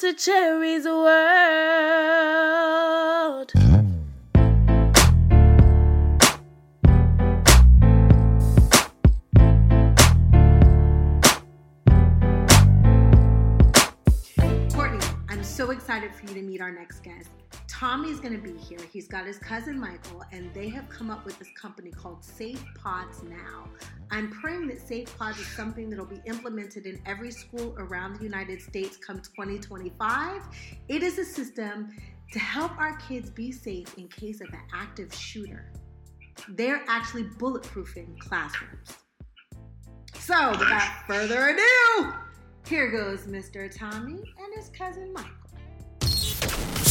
to Cherie's World. Courtney, I'm so excited for you to meet our next guest. Tommy's going to be here. He's got his cousin Michael, and they have come up with this company called Safe Pods Now. I'm praying that Safe Pods is something that'll be implemented in every school around the United States come 2025. It is a system to help our kids be safe in case of an active shooter. They're actually bulletproofing classrooms. So, without further ado, here goes Mr. Tommy and his cousin Michael.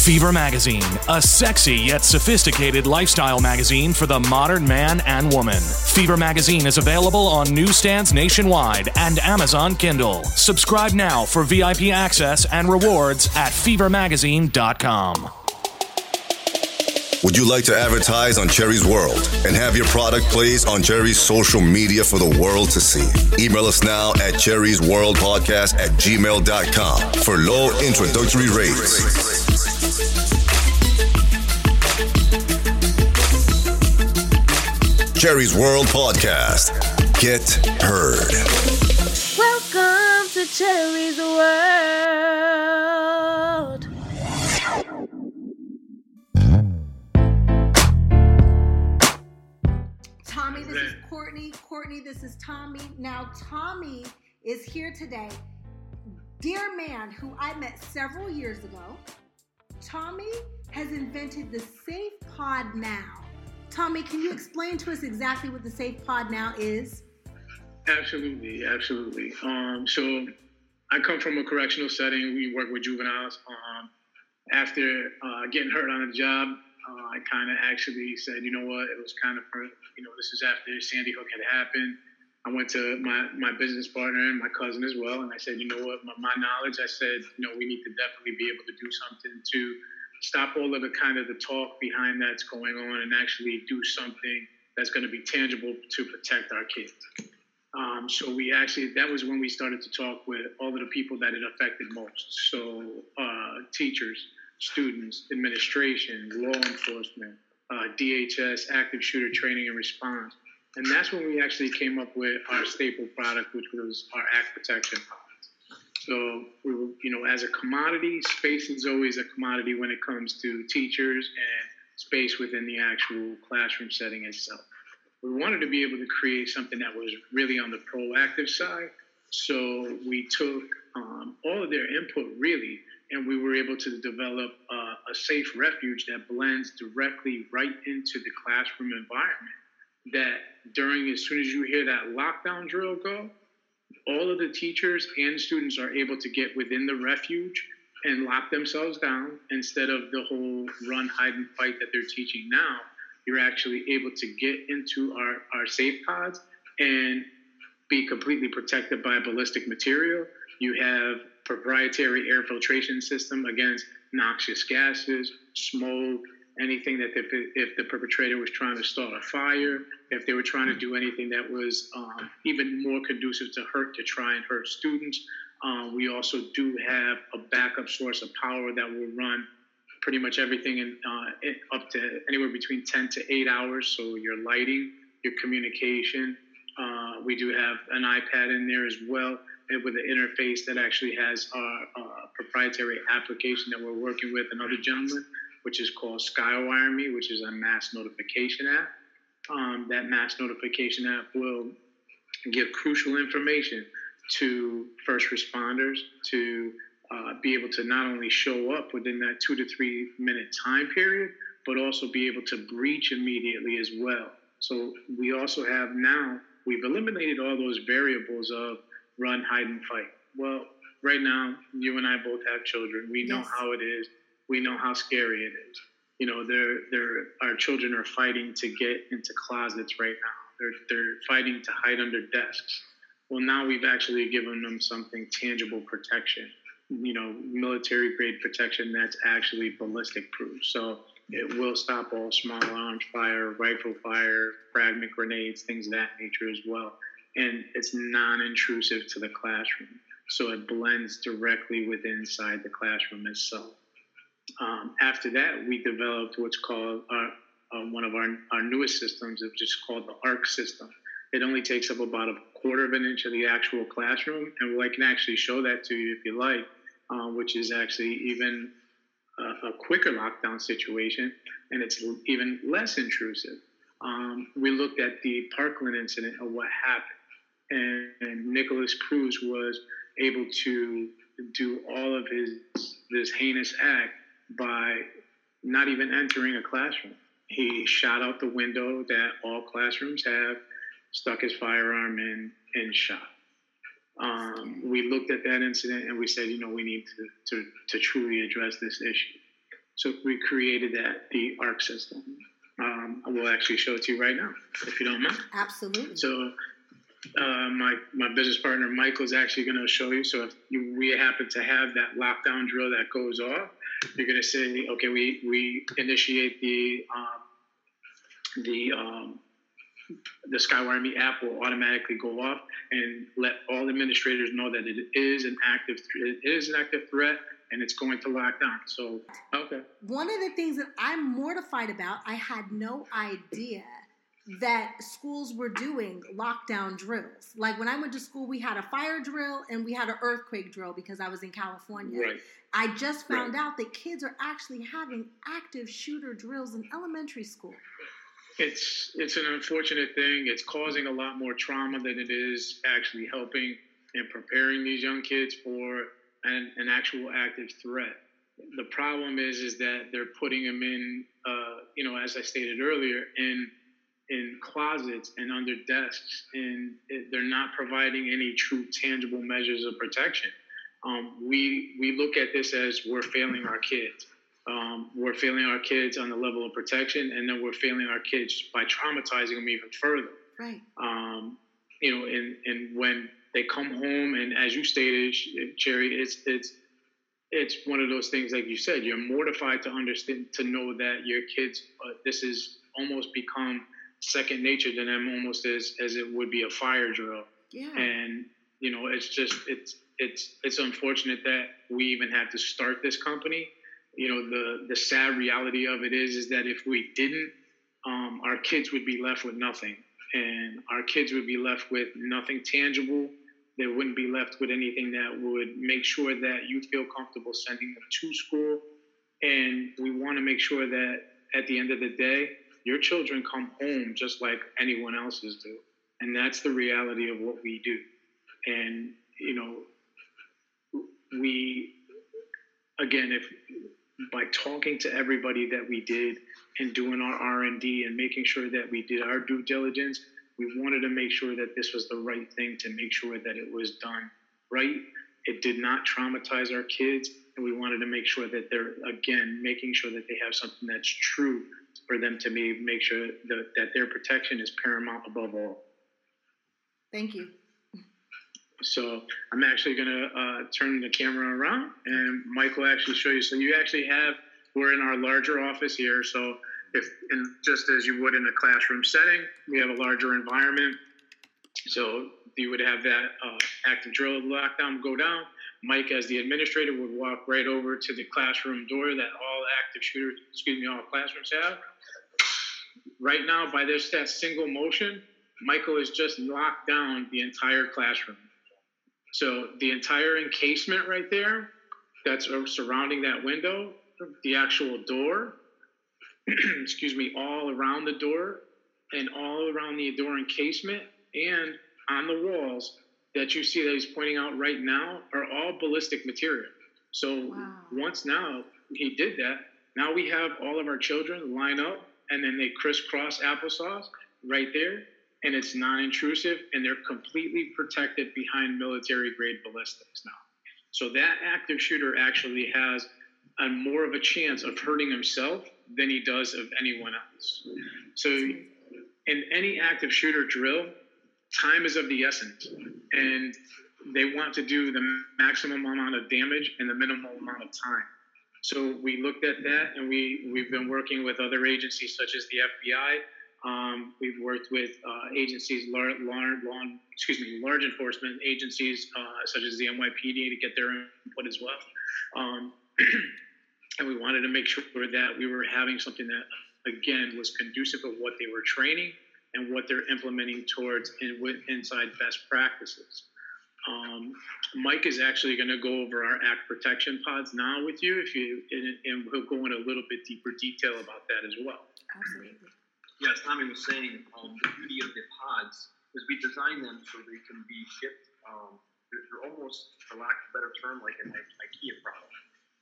Fever Magazine, a sexy yet sophisticated lifestyle magazine for the modern man and woman. Fever Magazine is available on newsstands nationwide and Amazon Kindle. Subscribe now for VIP access and rewards at fevermagazine.com. Would you like to advertise on Cherie's World and have your product placed on Cherie's social media for the world to see? Email us now at Cherie's World Podcast at gmail.com for low introductory rates. Cherie's World Podcast. Get heard. Welcome to Cherie's World. Courtney. This is Tommy. Now, Tommy is here today. Dear man who I met several years ago, Tommy has invented the Safe Pod Now. Tommy, can you explain to us exactly what the Safe Pod Now is? Absolutely, absolutely. Um, so I come from a correctional setting. We work with juveniles. Um, after uh, getting hurt on a job, uh, I kind of actually said, you know what, it was kind of, you know, this is after Sandy Hook had happened. I went to my, my business partner and my cousin as well, and I said, you know what, my, my knowledge, I said, you know, we need to definitely be able to do something to stop all of the kind of the talk behind that's going on and actually do something that's going to be tangible to protect our kids. Um, so we actually that was when we started to talk with all of the people that it affected most. So uh, teachers, students, administration, law enforcement, uh, DHS, active shooter training and response, and that's when we actually came up with our staple product, which was our act protection. So we were, you know, as a commodity, space is always a commodity when it comes to teachers and space within the actual classroom setting itself we wanted to be able to create something that was really on the proactive side. So we took um, all of their input really, and we were able to develop uh, a safe refuge that blends directly right into the classroom environment. That during, as soon as you hear that lockdown drill go, all of the teachers and students are able to get within the refuge and lock themselves down instead of the whole run, hide, and fight that they're teaching now you're actually able to get into our, our safe pods and be completely protected by ballistic material. You have proprietary air filtration system against noxious gases, smoke, anything that if, if the perpetrator was trying to start a fire, if they were trying to do anything that was um, even more conducive to hurt, to try and hurt students. Um, we also do have a backup source of power that will run pretty much everything in, uh, up to anywhere between 10 to 8 hours. So your lighting, your communication. Uh, we do have an iPad in there as well with an interface that actually has uh, proprietary application that we're working with another gentleman, which is called Skywire Me, which is a mass notification app. Um, that mass notification app will give crucial information to first responders, to uh, be able to not only show up within that two to three minute time period, but also be able to breach immediately as well. So we also have now, we've eliminated all those variables of run, hide, and fight. Well, right now, you and I both have children. We know Yes. how it is. We know how scary it is. You know, they're, they're, our children are fighting to get into closets right now. They're, they're fighting to hide under desks. Well, now we've actually given them something tangible protection you know, military grade protection that's actually ballistic proof. So it will stop all small arms fire, rifle fire, fragment grenades, things of that nature as well. And it's non intrusive to the classroom. so it blends directly with inside the classroom itself. Um, after that, we developed what's called our, uh, one of our, our newest systems, which is called the ARC system. It only takes up about a quarter of an inch of the actual classroom, and I can actually show that to you if you like, uh, which is actually even a, a, quicker lockdown situation, and it's even less intrusive. Um, we looked at the Parkland incident and what happened, and, and Nikolas Cruz was able to do all of his this heinous act by not even entering a classroom. He shot out the window that all classrooms have, stuck his firearm in, and shot. Um, we looked at that incident and we said, you know, we need to, to, to truly address this issue. So we created that, the ARC system. Um, I will actually show it to you right now, if you don't mind. Absolutely. So uh, my my business partner Michael is actually going to show you. So if you, we happen to have that lockdown drill that goes off, you're going to say, okay, we we initiate the um, the um, the Skywire Me app will automatically go off and let all administrators know that it is an active it is an active threat and it's going to lock down. So okay. One of the things that I'm mortified about, I had no idea that schools were doing lockdown drills. Like when I went to school, we had a fire drill and we had an earthquake drill because I was in California. Right. I just found right. out that kids are actually having active shooter drills in elementary school. It's it's an unfortunate thing. It's causing a lot more trauma than it is actually helping and preparing these young kids for an, an actual active threat. The problem is is that they're putting them in, uh, you know, as I stated earlier, in in closets and under desks, and it, they're not providing any true tangible measures of protection. Um, we we look at this as we're failing our kids. Um, we're failing our kids on the level of protection, and then we're failing our kids by traumatizing them even further. Right. Um, you know, and and when they come home, and as you stated, Cherie, it's it's it's one of those things, like you said, you're mortified to understand to know that your kids. Uh, this is almost become second nature to them almost as as it would be a fire drill. Yeah. And you know, it's just it's it's it's unfortunate that we even had to start this company. You know, the the sad reality of it is is that if we didn't, um, our kids would be left with nothing, and our kids would be left with nothing tangible. They wouldn't be left with anything that would make sure that you feel comfortable sending them to school. And we want to make sure that at the end of the day, your children come home just like anyone else's do. And that's the reality of what we do. And, you know, we, again, if by talking to everybody that we did and doing our R&D and making sure that we did our due diligence, we wanted to make sure that this was the right thing to make sure that it was done right. It did not traumatize our kids, and we wanted to make sure that they're again making sure that they have something that's true for them to be, make sure that, that their protection is paramount above all. Thank you. So I'm actually going to uh, turn the camera around and Mike will actually show you. So you actually have, we're in our larger office here. So if, and just as you would in a classroom setting, we have a larger environment. So you would have that uh, active drill lockdown go down. Mike, as the administrator, would walk right over to the classroom door that all active shooters, excuse me, all classrooms have. Right now, by this that single motion, Michael has just locked down the entire classroom. So the entire encasement right there, that's surrounding that window, the actual door, excuse me, all around the door and all around the door encasement and on the walls that you see that he's pointing out right now are all ballistic material. So wow. once now he did that, now we have all of our children line up and then they crisscross applesauce right there, and it's non-intrusive and they're completely protected behind military grade ballistics now. So that active shooter actually has a more of a chance of hurting himself than he does of anyone else. So in any active shooter drill, time is of the essence, and they want to do the maximum amount of damage in the minimal amount of time. So we looked at that, and we we've been working with other agencies such as the FBI Um, we've worked with uh, agencies, large, large, excuse me, large enforcement agencies uh, such as the NYPD to get their input as well. Um, and we wanted to make sure that we were having something that, again, was conducive of what they were training and what they're implementing towards in, inside best practices. Um, Mike is actually going to go over our act protection pods now with you, if you, and, and we'll go in a little bit deeper detail about that as well. Absolutely. Yeah, as Tommy was saying, um, the beauty of the pods is we design them so they can be shipped. Um, they're, they're, almost, for lack of a better term, like an IKEA product.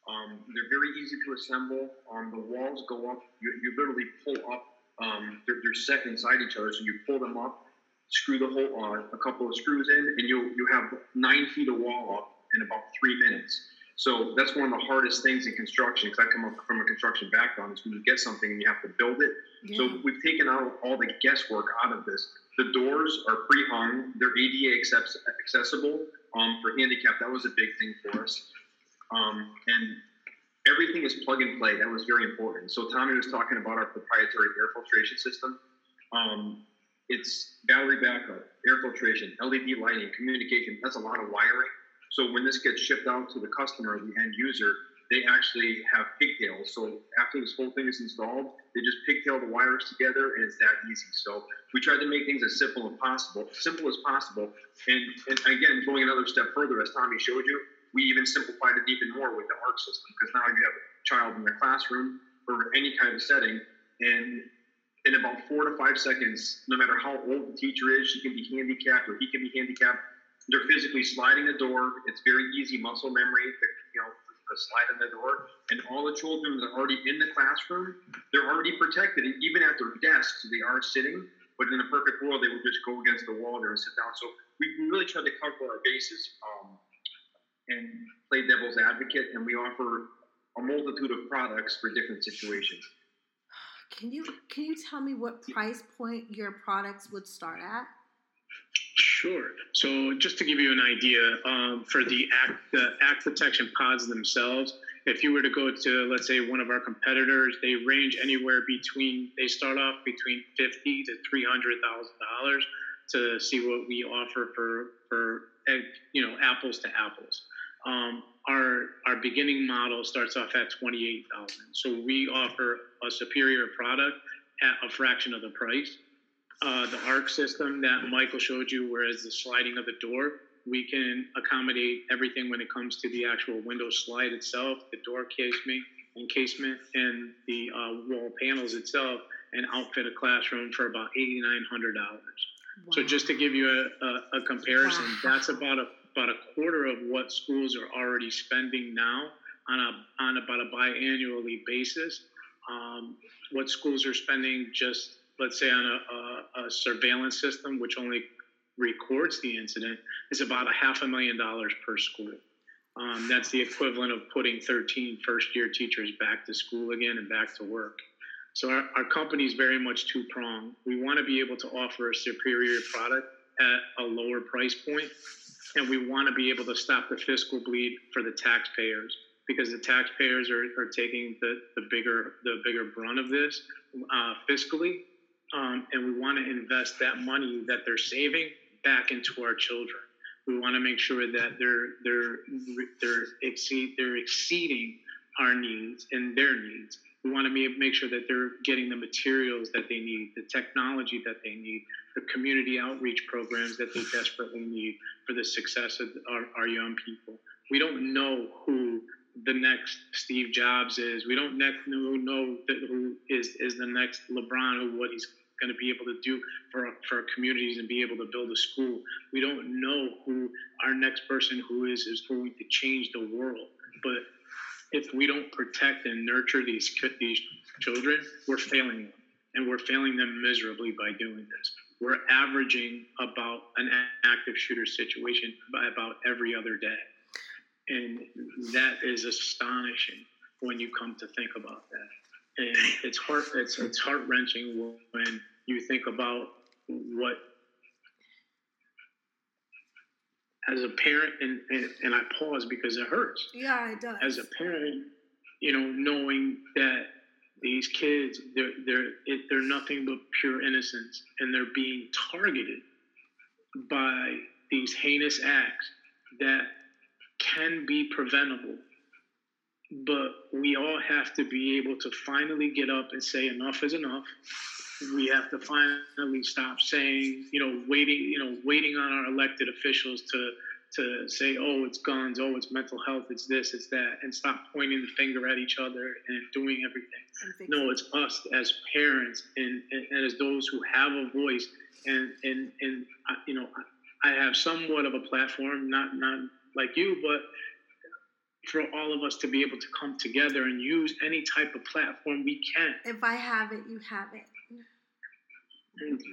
Um, they're very easy to assemble. Um, the walls go up. You, you literally pull up. Um, they're, they're, set inside each other, so you pull them up, screw the whole uh, a couple of screws in, and you you have nine feet of wall up in about three minutes. So that's one of the hardest things in construction because I come up from a construction background is when you get something and you have to build it. Yeah. So we've taken out all the guesswork out of this. The doors are pre-hung. They're ADA accessible um, for handicap. That was a big thing for us. Um, and everything is plug and play. That was very important. So Tommy was talking about our proprietary air filtration system. Um, it's battery backup, air filtration, LED lighting, communication. That's a lot of wiring. So when this gets shipped out to the customer, the end user, they actually have pigtails. So after this whole thing is installed, they just pigtail the wires together, and it's that easy. So we tried to make things as simple as possible, simple as possible. And, and again, going another step further, as Tommy showed you, we even simplified it even more with the ARC system because now you have a child in the classroom or any kind of setting, and in about four to five seconds, no matter how old the teacher is, she can be handicapped or he can be handicapped. They're physically sliding the door. It's very easy muscle memory. You know, the slide in the door, and all the children that are already in the classroom, they're already protected, and even at their desks, they are sitting. But in a perfect world, they would just go against the wall there and sit down. So we really tried to cover our bases. Um, and play devil's advocate, and we offer a multitude of products for different situations. Can you can you tell me what price point your products would start at? Sure. So just to give you an idea, um, for the act the act protection pods themselves, if you were to go to let's say one of our competitors, they range anywhere between they start off between fifty to three hundred thousand dollars to see what we offer for for you know apples to apples. Um, our our beginning model starts off at twenty eight thousand. So we offer a superior product at a fraction of the price. Uh, the ARC system that Michael showed you, whereas the sliding of the door, we can accommodate everything when it comes to the actual window slide itself, the door casement, encasement, and the uh, wall panels itself, and outfit a classroom for about eighty nine hundred dollars. Wow. So just to give you a, a, a comparison, wow. that's about a about a quarter of what schools are already spending now on a on about a biannually basis. Um, what schools are spending just let's say on a, a, a, surveillance system, which only records the incident, is about a half a million dollars per school. Um, that's the equivalent of putting 13 first year teachers back to school again and back to work. So our, our company is very much two pronged. We want to be able to offer a superior product at a lower price point and we want to be able to stop the fiscal bleed for the taxpayers because the taxpayers are, are taking the, the bigger the bigger brunt of this uh, fiscally, um, and we want to invest that money that they're saving back into our children. We want to make sure that they're they're they're exceed they're exceeding our needs and their needs. We want to make sure that they're getting the materials that they need, the technology that they need, the community outreach programs that they desperately need for the success of our, our young people. We don't know who the next Steve Jobs is. We don't know, who is, is the next LeBron or what he's going to be able to do for, for our communities and be able to build a school. We don't know who our next person who is is going to change the world. But if we don't protect and nurture these these children, we're failing them, and we're failing them miserably by doing this we're averaging about an active shooter situation by about every other day. And that is astonishing when you come to think about that. And it's heart it's it's heart wrenching when you think about what as a parent and, and, and I pause because it hurts. Yeah, it does. As a parent, you know, knowing that these kids, they're they're it, they're nothing but pure innocence, and they're being targeted by these heinous acts that can be preventable. But we all have to be able to finally get up and say enough is enough. We have to finally stop saying, you know, waiting, you know, waiting on our elected officials to to say, oh, it's guns, oh, it's mental health, it's this, it's that, and stop pointing the finger at each other and doing everything. No, it's us as parents and, and, and, as those who have a voice. And, and, and you know, I have somewhat of a platform, not, not like you, but for all of us to be able to come together and use any type of platform we can. If I have it, you have it.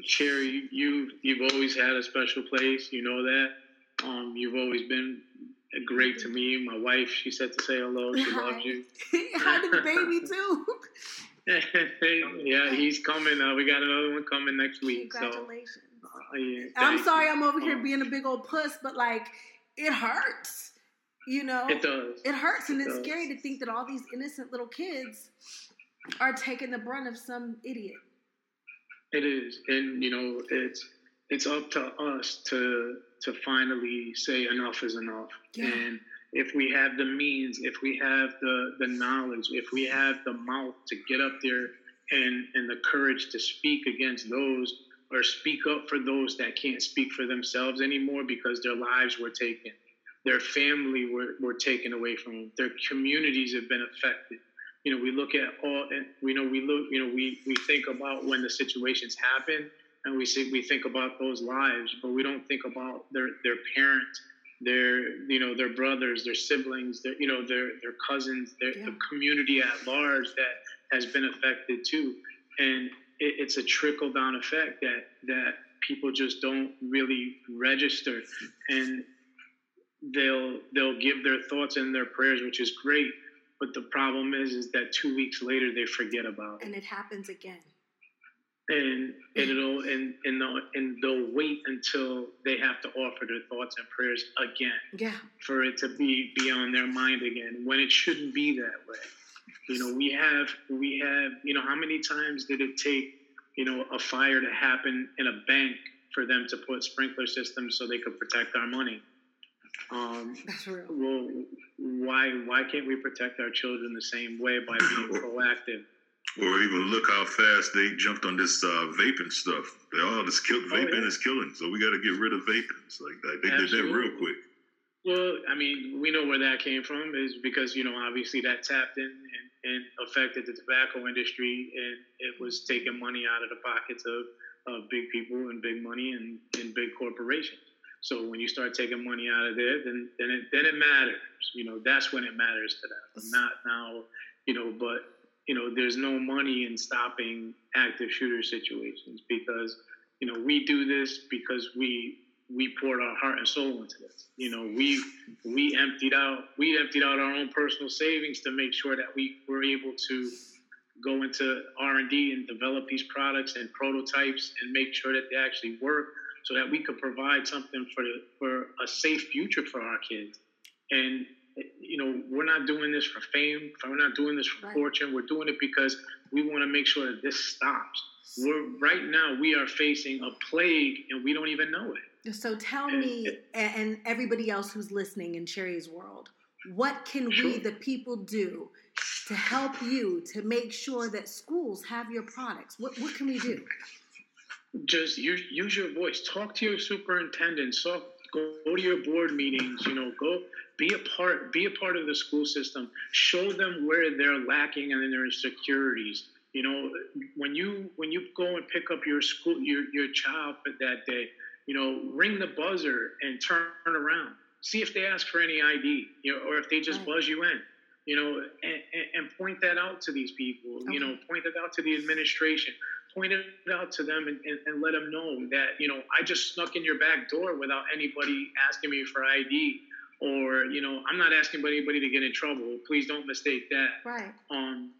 Cherie, you you've always had a special place. You know that. Um, you've always been great to me. My wife, she said to say hello. She Hi. loves you. Hi to the baby too. yeah, he's coming. Uh, we got another one coming next week. Congratulations. So, uh, yeah, I'm sorry you. I'm over here Um, being a big old puss, but like it hurts. You know? It does. It hurts and It it's does. scary to think that all these innocent little kids are taking the brunt of some idiot. It is, and you know, it's it's up to us to to finally say enough is enough. Yeah. And if we have the means, if we have the the knowledge, if we have the mouth to get up there and and the courage to speak against those or speak up for those that can't speak for themselves anymore because their lives were taken, their family were, were taken away from them, their communities have been affected you know, we look at all, and we know we look, you know, we we think about when the situations happen, and we see we think about those lives, but we don't think about their their parents, their you know their brothers, their siblings, their you know their their cousins, their Yeah. the community at large that has been affected too, and it, it's a trickle down effect that that people just don't really register, and they'll they'll give their thoughts and their prayers, which is great. But the problem is, is that two weeks later they forget about it, And it happens again. and and it'll and and they'll, and they'll wait until they have to offer their thoughts and prayers again Yeah. for it to be be on their mind again when it shouldn't be that way. You know, we have we have you know how many times did it take you know a fire to happen in a bank for them to put sprinkler systems so they could protect our money? Um, That's real. well, why why can't we protect our children the same way by being proactive? Or even look how fast they jumped on this uh, vaping stuff. They all just killed Oh, vaping yeah. is killing, so we got to get rid of vaping. It's like that. they did that real quick. Well, I mean, we know where that came from is because you know obviously that tapped in and, and affected the tobacco industry, and it was taking money out of the pockets of, of big people and big money and, and big corporations. So when you start taking money out of there, then then it then it matters. You know, that's when it matters to them. Not now, you know, but you know, there's no money in stopping active shooter situations because you know we do this because we we poured our heart and soul into this. You know, we we emptied out we emptied out our own personal savings to make sure that we were able to go into R and D and develop these products and prototypes and make sure that they actually work, so that we could provide something for the, for a safe future for our kids. And you know, we're not doing this for fame. We're not doing this for Right. fortune. We're doing it because we want to make sure that this stops. We're right now we are facing a plague and we don't even know it. So tell me, a- and everybody else who's listening in Cherie's world, what can we, the people, do to help you to make sure that schools have your products? What, what can we do? Just use, use your voice. Talk to your superintendent. So go, go to your board meetings you know go be a part be a part of the school system. Show them where they're lacking and their insecurities. You know when you when you go and pick up your school your, your child for that day you know ring the buzzer and turn around. See if they ask for any id you know or if they just Right. buzz you in you know and, and, and point that out to these people you know point that out to the administration point it out to them and, and, and let them know that you know I just snuck in your back door without anybody asking me for ID or you know I'm not asking anybody to get in trouble. Please don't mistake that. Right. Um,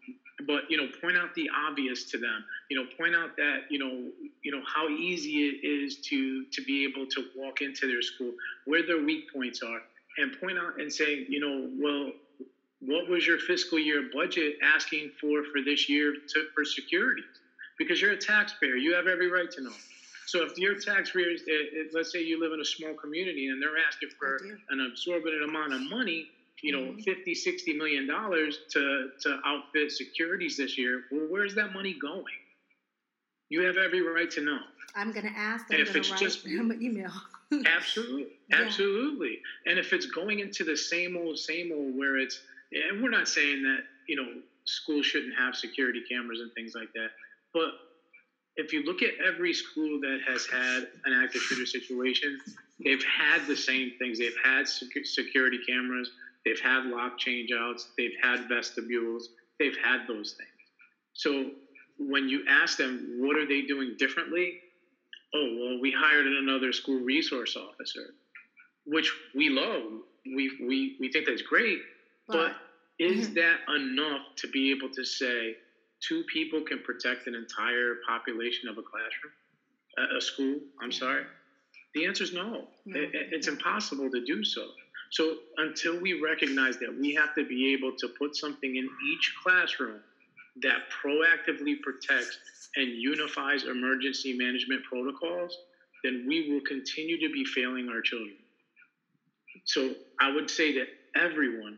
but you know, point out the obvious to them. You know, point out that you know, you know how easy it is to to be able to walk into their school, where their weak points are, and point out and say, you know, well, what was your fiscal year budget asking for for this year to, for securities? Because you're a taxpayer, you have every right to know. So if your taxpayers, eh, eh, let's say you live in a small community and they're asking for an absorbent amount of money, you know, Mhm. 50, 60 million dollars to, to outfit securities this year, well, where's that money going? You have every right to know. I'm gonna ask. And if it's write just- him an email. Absolutely, Yeah. absolutely. And if it's going into the same old, same old, where it's, and we're not saying that you know schools shouldn't have security cameras and things like that, but if you look at every school that has had an active shooter situation, they've had the same things. They've had secu- security cameras, they've had lock changeouts, they've had vestibules, they've had those things. So when you ask them, what are they doing differently? Oh, well, we hired another school resource officer, which we love. We, we, we think that's great, but, is Mhm. that enough to be able to say two people can protect an entire population of a classroom, a, school? I'm sorry. The answer is no. No. It- it's impossible to do so. So until we recognize that we have to be able to put something in each classroom that proactively protects and unifies emergency management protocols, then we will continue to be failing our children. So I would say to everyone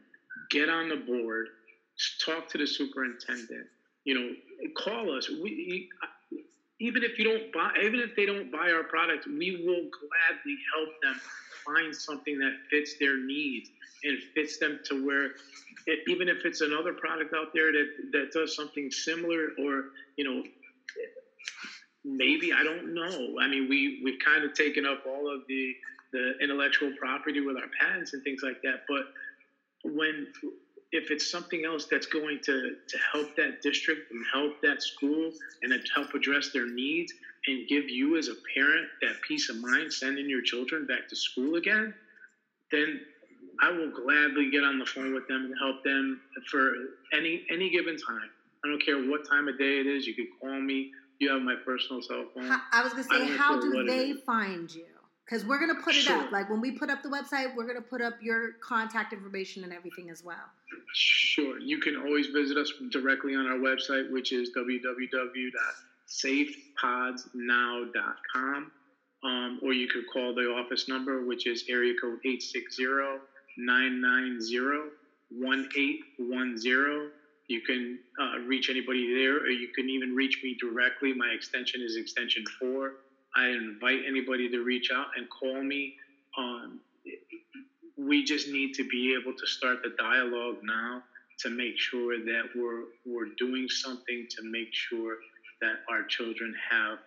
get on the board, talk to the superintendent, you know, call us. We, even if you don't buy, even if they don't buy our product, we will gladly help them find something that fits their needs and fits them to where, it, even if it's another product out there that that does something similar, or you know, maybe I don't know. I mean, we we've kind of taken up all of the the intellectual property with our patents and things like that, but when if it's something else that's going to, to help that district and help that school and help address their needs and give you as a parent that peace of mind sending your children back to school again, then I will gladly get on the phone with them and help them for any any given time. I don't care what time of day it is. You could call me. You have my personal cell phone. How, I was gonna say, how do they find you? Because we're gonna put it up. Like when we put up the website, we're gonna put up your contact information and everything as well. Sure. You can always visit us directly on our website, which is www.safepodsnow.com. Um, or you could call the office number, which is area code 860-990-1810. You can uh, reach anybody there, or you can even reach me directly. My extension is extension four. I invite anybody to reach out and call me. Um, we just need to be able to start the dialogue now to make sure that we're we're doing something to make sure that our children have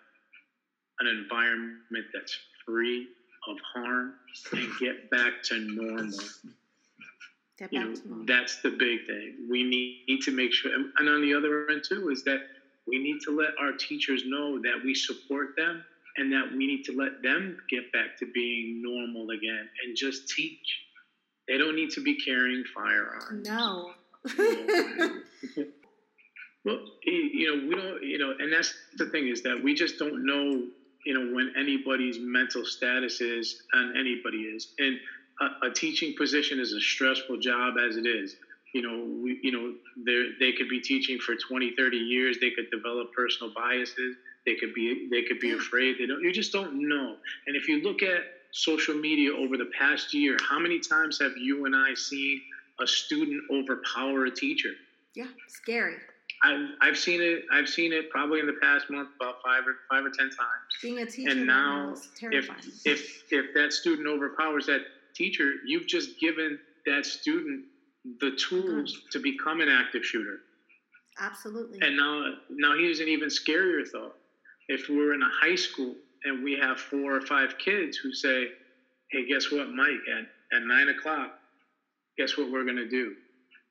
an environment that's free of harm and get back to normal. Get You back know, to normal. that's the big thing. We need to make sure, and on the other end too, is that we need to let our teachers know that we support them and that we need to let them get back to being normal again and just teach. They don't need to be carrying firearms. No. Well, you know, we don't, you know, and that's the thing is that we just don't know, you know, when anybody's mental status is and anybody is. And a, a teaching position is a stressful job as it is. You know, we, you know, they they could be teaching for 20, 30 years. They could develop personal biases. They could be, they could be afraid. They don't, you just don't know. And if you look at social media over the past year, how many times have you and I seen a student overpower a teacher? yeah, scary. I've, I've seen it. I've seen it probably in the past month about five or five or ten times. Being a teacher And now, if if if that student overpowers that teacher, you've just given that student the oh tools to become an active shooter. Absolutely. And now, now here's an even scarier thought. If we're in a high school and we have four or five kids who say, "Hey, guess what, Mike? At at nine o'clock, guess what we're gonna do?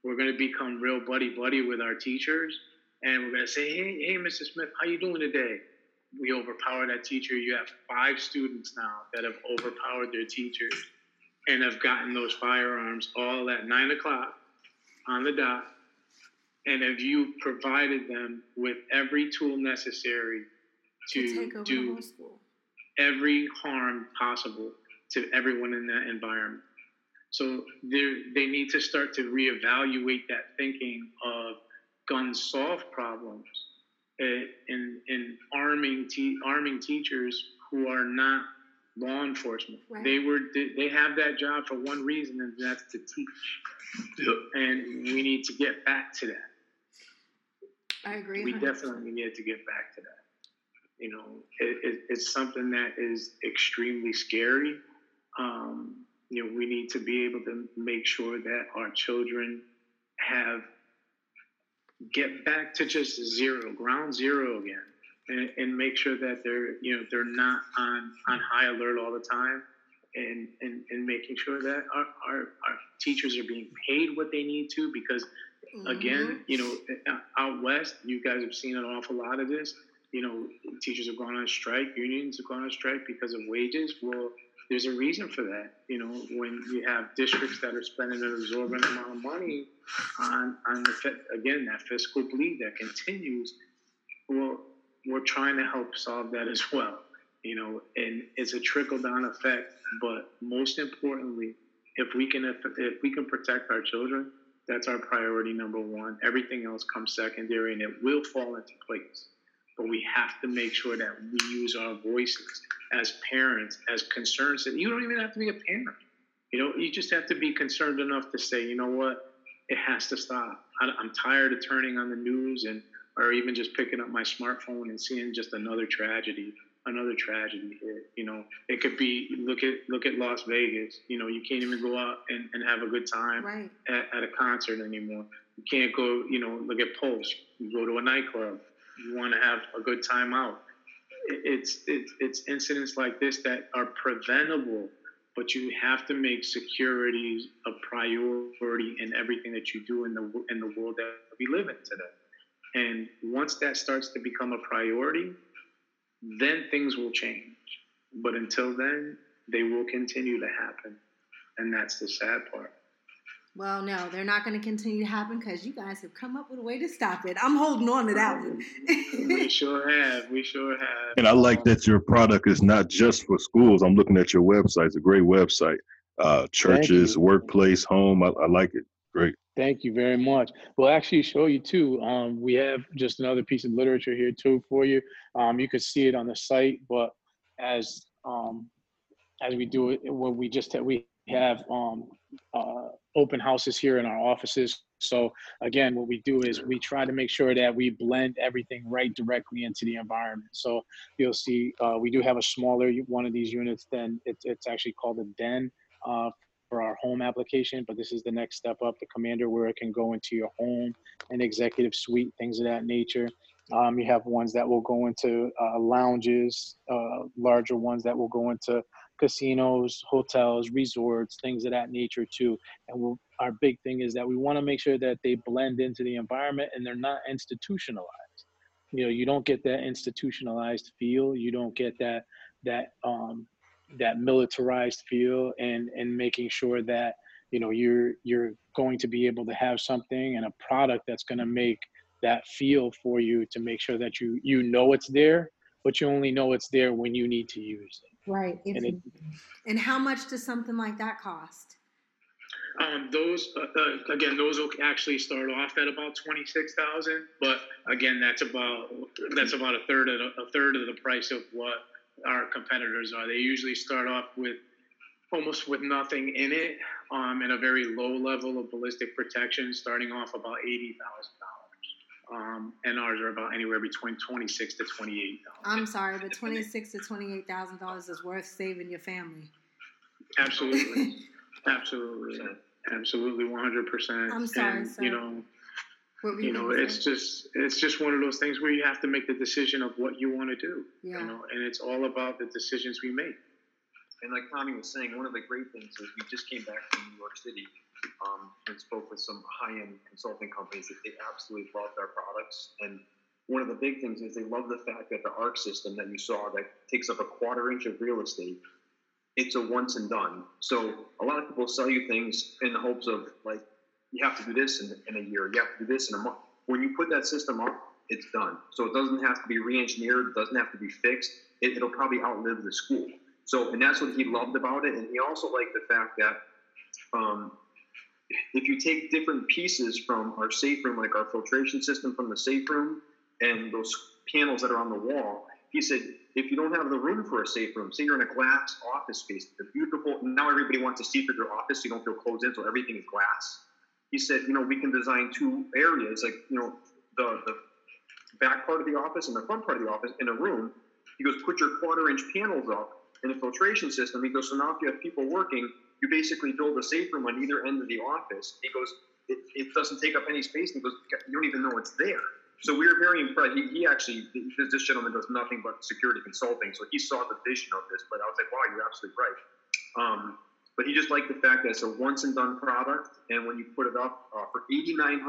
We're gonna become real buddy buddy with our teachers, and we're gonna say, "Hey, hey, Mr. Smith, how you doing today?" We overpower that teacher. You have five students now that have overpowered their teachers and have gotten those firearms all at nine o'clock on the dot and have you provided them with every tool necessary to to take over the do every harm possible to everyone in that environment So they need to start to reevaluate that thinking of guns solve problems eh, and, and arming te- arming teachers who are not law enforcement. Right. They were they have that job for one reason, and that's to teach. And we need to get back to that. I agree. We 100%. definitely need to get back to that. You know, it, it, it's something that is extremely scary. Um, you know, we need to be able to make sure that our children have get back to just zero, ground zero again, and, and make sure that they're you know they're not on on high alert all the time, and and, and making sure that our, our, our teachers are being paid what they need to because mm-hmm. again, you know, out west, you guys have seen an awful lot of this. You know, teachers have gone on strike, unions have gone on strike because of wages. Well, there's a reason for that. You know, when you have districts that are spending an exorbitant amount of money on on the again that fiscal bleed that continues, well, we're trying to help solve that as well. You know, and it's a trickle down effect. But most importantly, if we can if, if we can protect our children, that's our priority number one. Everything else comes secondary, and it will fall into place but we have to make sure that we use our voices as parents, as concerns. concerned. You don't even have to be a parent. You know, you just have to be concerned enough to say, you know what, it has to stop. I'm tired of turning on the news and or even just picking up my smartphone and seeing just another tragedy, another tragedy here. You know, it could be look at look at Las Vegas. You know, you can't even go out and, and have a good time right. at, at a concert anymore. You can't go, you know, look at Pulse. You go to a nightclub you want to have a good time out. It's, it's, it's incidents like this that are preventable, but you have to make security a priority in everything that you do in the, in the world that we live in today. And once that starts to become a priority, then things will change. But until then, they will continue to happen. And that's the sad part. Well, no, they're not going to continue to happen because you guys have come up with a way to stop it. I'm holding on to that one. we sure have. We sure have. And I like that your product is not just for schools. I'm looking at your website. It's a great website. Uh, churches, workplace, home. I, I, like it. Great. Thank you very much. We'll actually show you too. Um, we have just another piece of literature here too for you. Um, you can see it on the site, but as um, as we do it, when we just we have um, uh, open houses here in our offices. So again, what we do is we try to make sure that we blend everything right directly into the environment. So you'll see uh, we do have a smaller one of these units. Then it's it's actually called a den uh, for our home application. But this is the next step up, the commander, where it can go into your home and executive suite, things of that nature. Um, you have ones that will go into uh, lounges, uh, larger ones that will go into casinos, hotels, resorts, things of that nature too. And we'll, our big thing is that we want to make sure that they blend into the environment and they're not institutionalized. You know, you don't get that institutionalized feel. You don't get that that um, that militarized feel, and and making sure that you know you're you're going to be able to have something and a product that's going to make that feel for you to make sure that you you know it's there but you only know it's there when you need to use it. Right. And, it, and how much does something like that cost? Um, those uh, uh, again, those will actually start off at about twenty six thousand, but again, that's about that's about a third of the, a third of the price of what our competitors are. They usually start off with almost with nothing in it, um, and a very low level of ballistic protection, starting off about eighty thousand um, and ours are about anywhere between twenty six to twenty eight I'm sorry, but twenty six to twenty eight thousand dollars is worth saving your family. Absolutely, absolutely, absolutely, one hundred percent. I'm sorry, and, You know, you know, it's say? just it's just one of those things where you have to make the decision of what you want to do. Yeah. You know, and it's all about the decisions we make. And like Tommy was saying, one of the great things is we just came back from New York City um, and spoke with some high-end consulting companies that they absolutely loved our products. And one of the big things is they love the fact that the ARC system that you saw that takes up a quarter inch of real estate, it's a once and done. So a lot of people sell you things in the hopes of like you have to do this in, in a year, you have to do this in a month. When you put that system up, it's done. So it doesn't have to be re-engineered, it doesn't have to be fixed. It, it'll probably outlive the school. So, and that's what he loved about it. And he also liked the fact that um, if you take different pieces from our safe room, like our filtration system from the safe room, and those panels that are on the wall, he said, if you don't have the room for a safe room, say you're in a glass office space, the beautiful, now everybody wants to see through their office, so you don't feel closed in, so everything is glass. He said, you know, we can design two areas, like, you know, the, the back part of the office and the front part of the office in a room. He goes, put your quarter inch panels up in a filtration system. He goes, so now if you have people working, you basically build a safe room on either end of the office. He goes, it, it doesn't take up any space. And he goes, you don't even know it's there. So we were very impressed. He, he actually, this gentleman does nothing but security consulting. So he saw the vision of this, but I was like, wow, you're absolutely right. Um, but he just liked the fact that it's a once and done product. And when you put it up uh, for $8,900,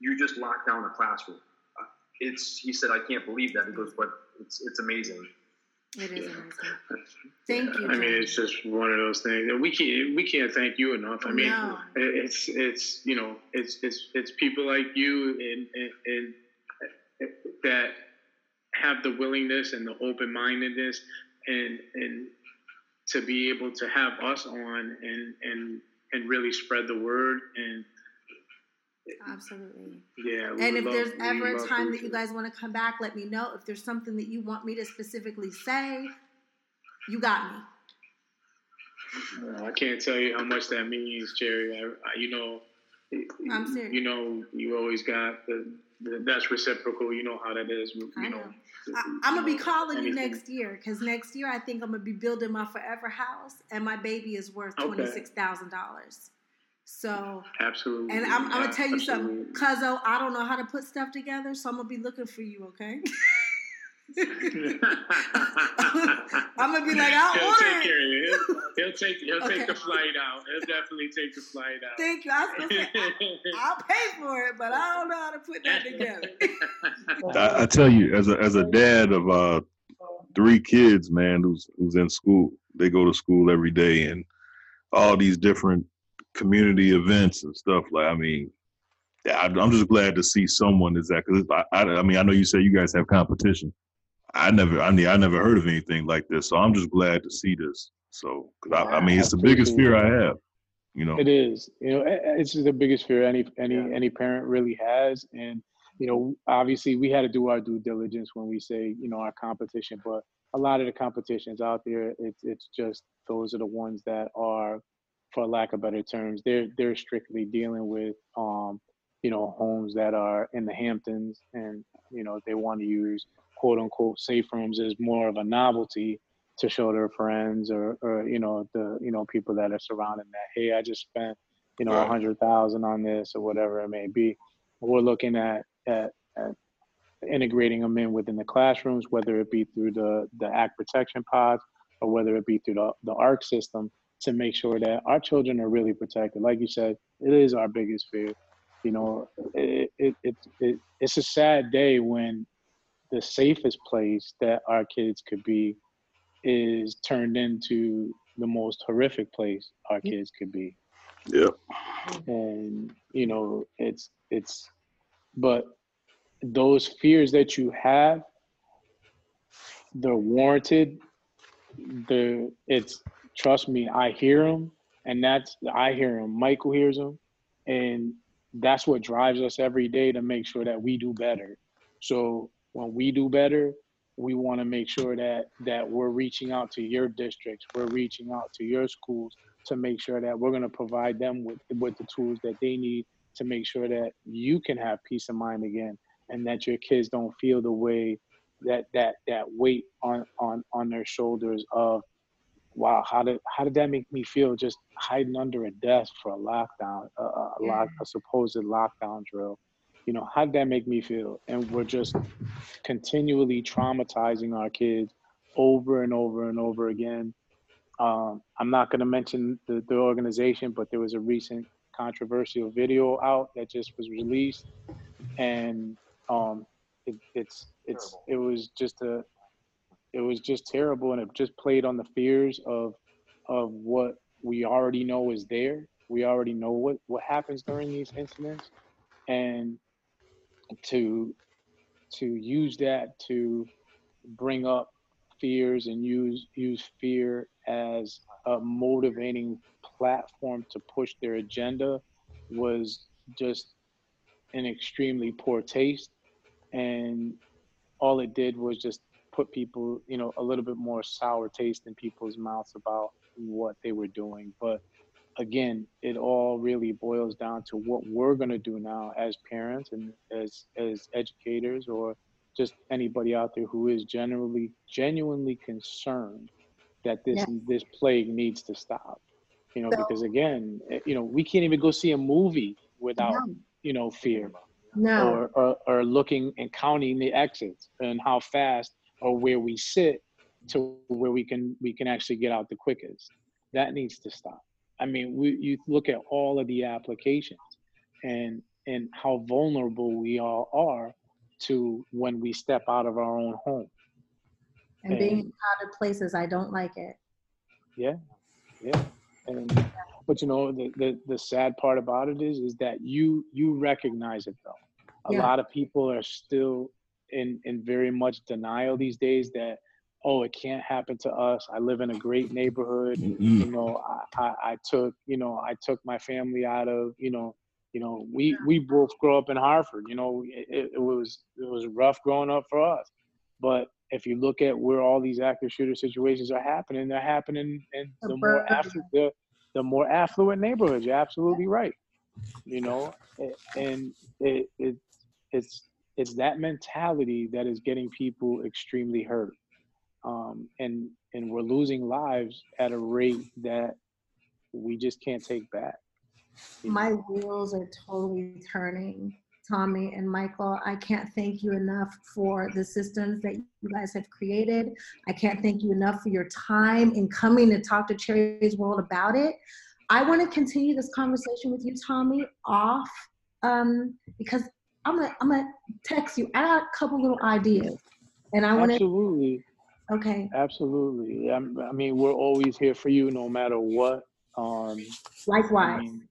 you just lock down a classroom. Uh, it's, he said, I can't believe that. He goes, but it's, it's amazing. It is amazing. Thank you. I mean, it's just one of those things. We can't we can't thank you enough. I mean, No. it's it's you know it's it's it's people like you and and, and that have the willingness and the open mindedness and and to be able to have us on and and and really spread the word and Absolutely. yeah. And if love- there's ever a time that you guys want to come back, let me know. If there's something that you want me to specifically say, you got me. Uh, I can't tell you how much that means, Cherie. I, I, you know, I'm serious. You know, you always got the, the that's reciprocal. You know how that is. You I know, know. I, I'm gonna be calling you next year because next year I think I'm gonna be building my forever house, and my baby is worth Okay. twenty six thousand dollars. So, absolutely. and I'm, I'm gonna tell you absolutely. something, Cuzzo. I don't know how to put stuff together, so I'm gonna be looking for you. Okay. I'm gonna be like, I'll he'll order take it. care of you. He'll, he'll take he'll Okay. take the flight out. He'll definitely take the flight out. Thank you. I was gonna say, I, will pay for it, but I don't know how to put that together. I, I tell you, as a as a dad of uh three kids, man, who's who's in school, they go to school every day, and all these different community events and stuff. Like, I mean, I, I'm just glad to see someone is that because I, I, I mean, I know you say you guys have competition. I never, I mean, I never heard of anything like this, so I'm just glad to see this. So, because I, I mean, it's the biggest fear I have. You know, It is. You know, it- it's the biggest fear any any any parent really has, and you know, obviously we had to do our due diligence when we say you know our competition, but a lot of the competitions out there, it's it's just those are the ones that are, for lack of better terms, they're they're strictly dealing with um you know homes that are in the Hamptons, and you know they want to use quote unquote safe rooms as more of a novelty to show their friends or, or you know the you know people that are surrounding that hey i just spent you know a hundred thousand on this or whatever it may be. We're looking at, at at integrating them in within the classrooms whether it be through the the act protection pods or whether it be through the, the arc system to make sure that our children are really protected. Like you said it is our biggest fear you know it, it, it, it it's a sad day when the safest place that our kids could be is turned into the most horrific place our kids could be. Yeah, and you know it's it's but those fears that you have they're warranted. The it's trust me i hear them and that's i hear them michael hears them and that's what drives us every day to make sure that we do better. So when we do better we want to make sure that that we're reaching out to your districts we're reaching out to your schools to make sure that we're going to provide them with with the tools that they need to make sure that you can have peace of mind again and that your kids don't feel the way that that that weight on on on their shoulders of wow how did how did that make me feel just hiding under a desk for a lockdown a, a, a, lock, a supposed lockdown drill? You know how did that make me feel? And we're just continually traumatizing our kids over and over and over again. Um, i'm not going to mention the, the organization but there was a recent controversial video out that just was released. And um, it, it's it's it was just a it was just terrible and it just played on the fears of of what we already know is there. We already know what what happens during these incidents. And to to use that to bring up fears and use use fear as a motivating platform to push their agenda was just an extremely poor taste. And all it did was just put people you know a little bit more sour taste in people's mouths about what they were doing but again it all really boils down to what we're going to do now as parents and as as educators or just anybody out there who is generally genuinely concerned that this Yeah. this plague needs to stop you know So- because again eh, you know we can't even go see a movie without No. you know fear No. or, or or looking and counting the exits and how fast or where we sit to where we can we can actually get out the quickest. That needs to stop. I mean we you look at all of the applications and and how vulnerable we all are to when we step out of our own home. And being in and- crowded places, I don't like it. yeah yeah. And but you know the, the the sad part about it is is that you you recognize it though. A Yeah. lot of people are still in in very much denial these days that oh it can't happen to us. I live in a great neighborhood. Mm-hmm. You Mm-mm. know I, I i took you know i took my family out of you know you know we we both grew up in hartford. You know it, it, it was it was rough growing up for us. But if you look at where all these active shooter situations are happening they're happening in the more affluent the, the more affluent neighborhoods. You're absolutely right. You know and it, it it's it's that mentality that is getting people extremely hurt um, and and we're losing lives at a rate that we just can't take back My know? wheels are totally turning, Tommy and Michael. I can't thank you enough for the systems that you guys have created. I can't thank you enough for your time in coming to talk to Cherie's World about it. I want to continue this conversation with you, Tommy, off um, because I'm gonna I'm gonna text you. I got a couple little ideas, and I want to. absolutely Okay, absolutely I, I mean we're always here for you no matter what um I likewise. mean,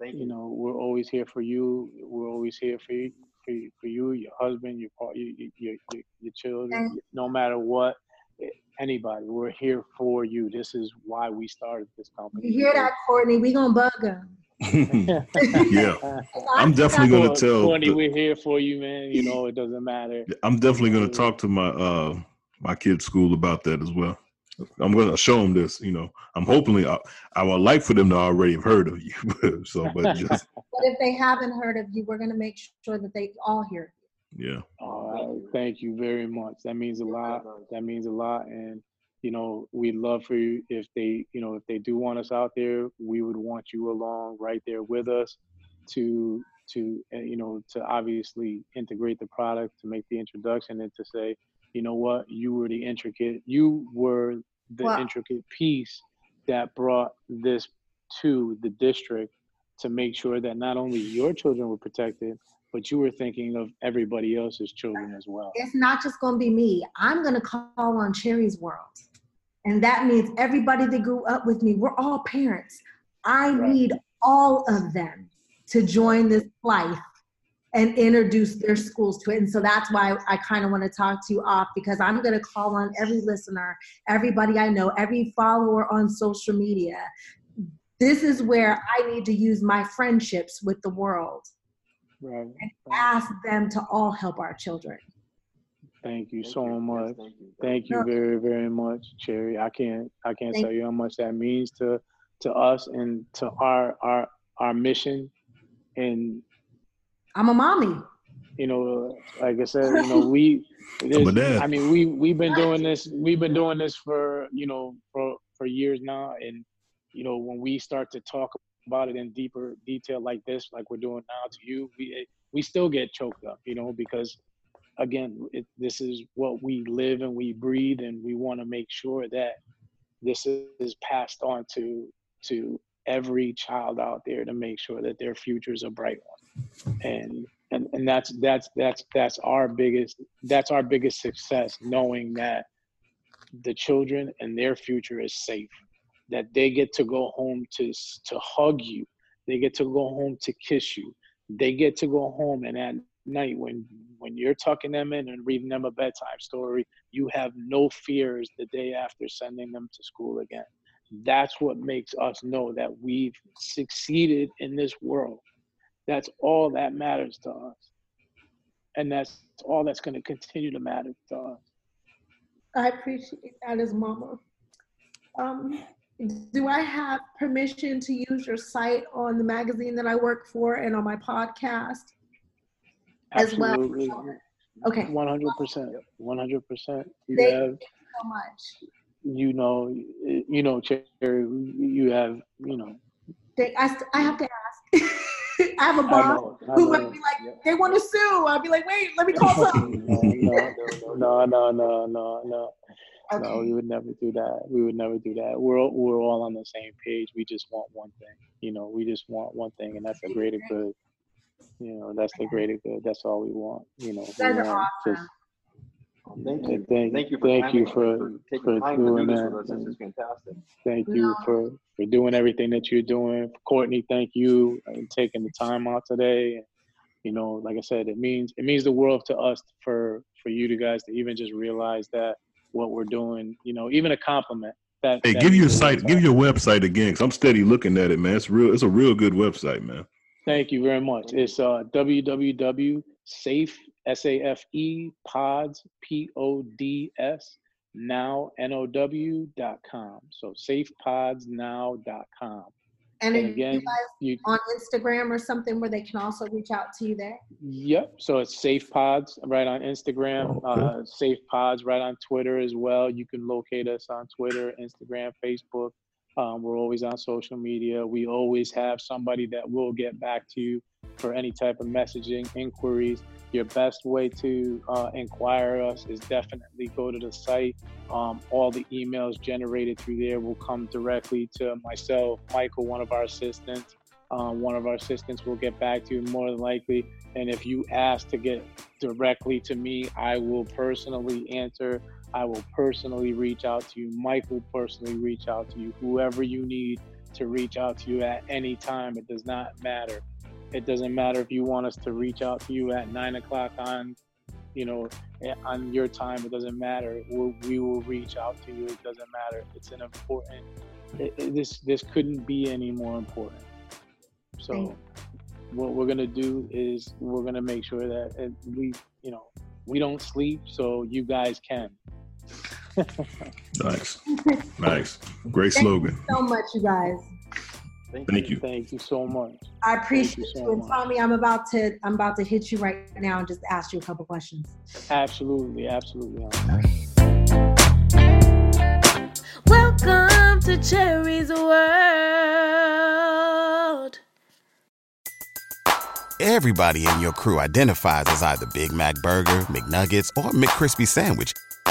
Thank you you. know we're always here for you we're always here for you for, you- for you your husband your par- your your, your, your children And- no matter what eh, anybody we're here for you this is why we started this company You hear that, Courtney? We gonna bug them. yeah, I'm definitely gonna tell. Courtney, the- we're here for you man you know it doesn't matter I'm definitely gonna talk to my uh my kids' school about that as well. I'm gonna show them this. You know, I'm hopefully I, I would like for them to already have heard of you. so, but just But if they haven't heard of you, we're gonna make sure that they all hear. You. Yeah, All right. Thank you very much. That means a lot. That means a lot. And, you know, we'd love for you if they, you know, if they do want us out there, we would want you along right there with us to, to, uh, you know, to obviously integrate the product, to make the introduction and to say, you know what, you were the intricate, you were the Well- intricate piece that brought this to the district to make sure that not only your children were protected, but you were thinking of everybody else's children as well. It's not just gonna be me. I'm gonna call on Cherie's World. And that means everybody that grew up with me, we're all parents. I Right. need all of them to join this life and introduce their schools to it. And so that's why I kind of want to talk to you off because I'm going to call on every listener, everybody I know, every follower on social media. This is where I need to use my friendships with the world. Right. Ask them to all help our children. Thank you Thank so you. Yes, much. thank you. Thank you No. very, very much, Cherie. I can't I can't Thank tell you how much that means to to us and to our our our mission. And I'm a mommy. you know, like I said, you know, we I'm a dad. I mean we we've been doing this we've been doing this for, you know, for for years now. And, you know, when we start to talk about it in deeper detail like this, like we're doing now to you, we we still get choked up, you know, because again, it, this is what we live and we breathe, and we want to make sure that this is passed on to to every child out there to make sure that their future is a bright one. And and and that's that's that's that's our biggest that's our biggest success, knowing that the children and their future is safe, that they get to go home to to hug you, they get to go home to kiss you, they get to go home and at night when when you're tucking them in and reading them a bedtime story you have no fears the day after sending them to school again That's what makes us know that we've succeeded in this world. That's all that matters to us. And that's all that's going to continue to matter to us. I appreciate that as mama. Um, do I have permission to use your site on the magazine that I work for and on my podcast as well? Absolutely. Okay. 100%. 100%. You Thank have, you so much. you know, you know, Cherie, you have, you know, They, I, st- I have to ask. I have a boss know, I who might be like, they want to sue. I'll be like, wait, let me call some. no, no, no, no, no. No, Okay. we would never do that. We would never do that. We're all- we're all on the same page. We just want one thing. You know, we just want one thing, and that's a greater good. You know, that's the greater good. That's all we want. You know, You guys are awesome. just- Thank you. Thank, Thank you for thank you for, for taking for time to do doing this that. with us. This is fantastic. Thank you No. for, for doing everything that you're doing. Courtney, thank you and taking the time out today. You know, like I said, it means it means the world to us for for you to guys to even just realize that what we're doing, you know, even a compliment. That Hey, that give your a site, to give us. your website again, because I'm steady looking at it, man. It's real. It's a real good website, man. Thank you very much. It's uh, www.safe, S-A-F-E, pods, P-O-D-S, now, N-O-W dot com. So safepodsnow.com. And And then again, you guys you, on Instagram or something where they can also reach out to you there. Yep. So it's Safe Pods right on Instagram, Okay. uh, Safe Pods right on Twitter as well. You can locate us on Twitter, Instagram, Facebook. Um, we're always on social media. We always have somebody that will get back to you for any type of messaging inquiries. Your best way to uh, inquire us is definitely go to the site. Um, all the emails generated through there will come directly to myself, Michael, one of our assistants. Um, one of our assistants will get back to you more than likely. And if you ask to get directly to me, I will personally answer. I will personally reach out to you. Mike will personally reach out to you. Whoever you need to reach out to you at any time, it does not matter. It doesn't matter if you want us to reach out to you at nine o'clock on, you know, eh, on your time. It doesn't matter. We'll, we will reach out to you. It doesn't matter. It's an important. It, it- this this couldn't be any more important. So, what we're gonna do is we're gonna make sure that eh, we, you know, we don't sleep, so you guys can. Nice, nice, great Thank slogan. So much, you guys. Thank you. Thank you so much. I appreciate you you. so And. Tommy, I'm about to I'm about to hit you right now and just ask you a couple questions. Absolutely, absolutely. Welcome to Cherie's World. Everybody in your crew identifies as either Big Mac Burger, McNuggets, or McCrispy Sandwich.